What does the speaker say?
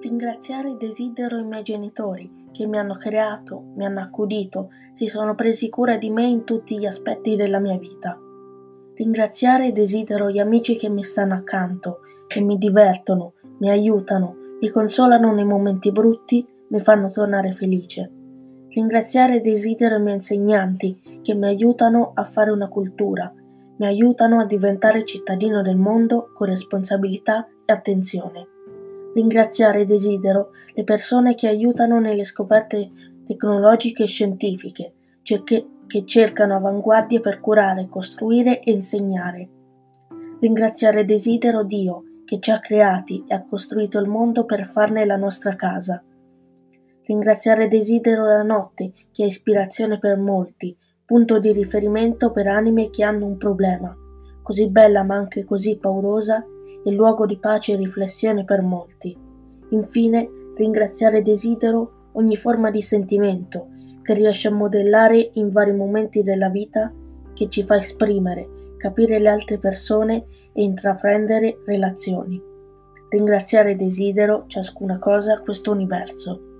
Ringraziare desidero i miei genitori che mi hanno creato, mi hanno accudito, si sono presi cura di me in tutti gli aspetti della mia vita. Ringraziare desidero gli amici che mi stanno accanto, che mi divertono, mi aiutano, mi consolano nei momenti brutti, mi fanno tornare felice. Ringraziare desidero i miei insegnanti che mi aiutano a fare una cultura, mi aiutano a diventare cittadino del mondo con responsabilità e attenzione. Ringraziare desidero le persone che aiutano nelle scoperte tecnologiche e scientifiche, che cercano avanguardie per curare, costruire e insegnare. Ringraziare desidero Dio che ci ha creati e ha costruito il mondo per farne la nostra casa. Ringraziare desidero la notte, che è ispirazione per molti, punto di riferimento per anime che hanno un problema, così bella ma anche così paurosa, e luogo di pace e riflessione per molti. Infine, ringraziare desidero ogni forma di sentimento che riesce a modellare in vari momenti della vita, che ci fa esprimere, capire le altre persone e intraprendere relazioni. Ringraziare desidero ciascuna cosa a questo universo.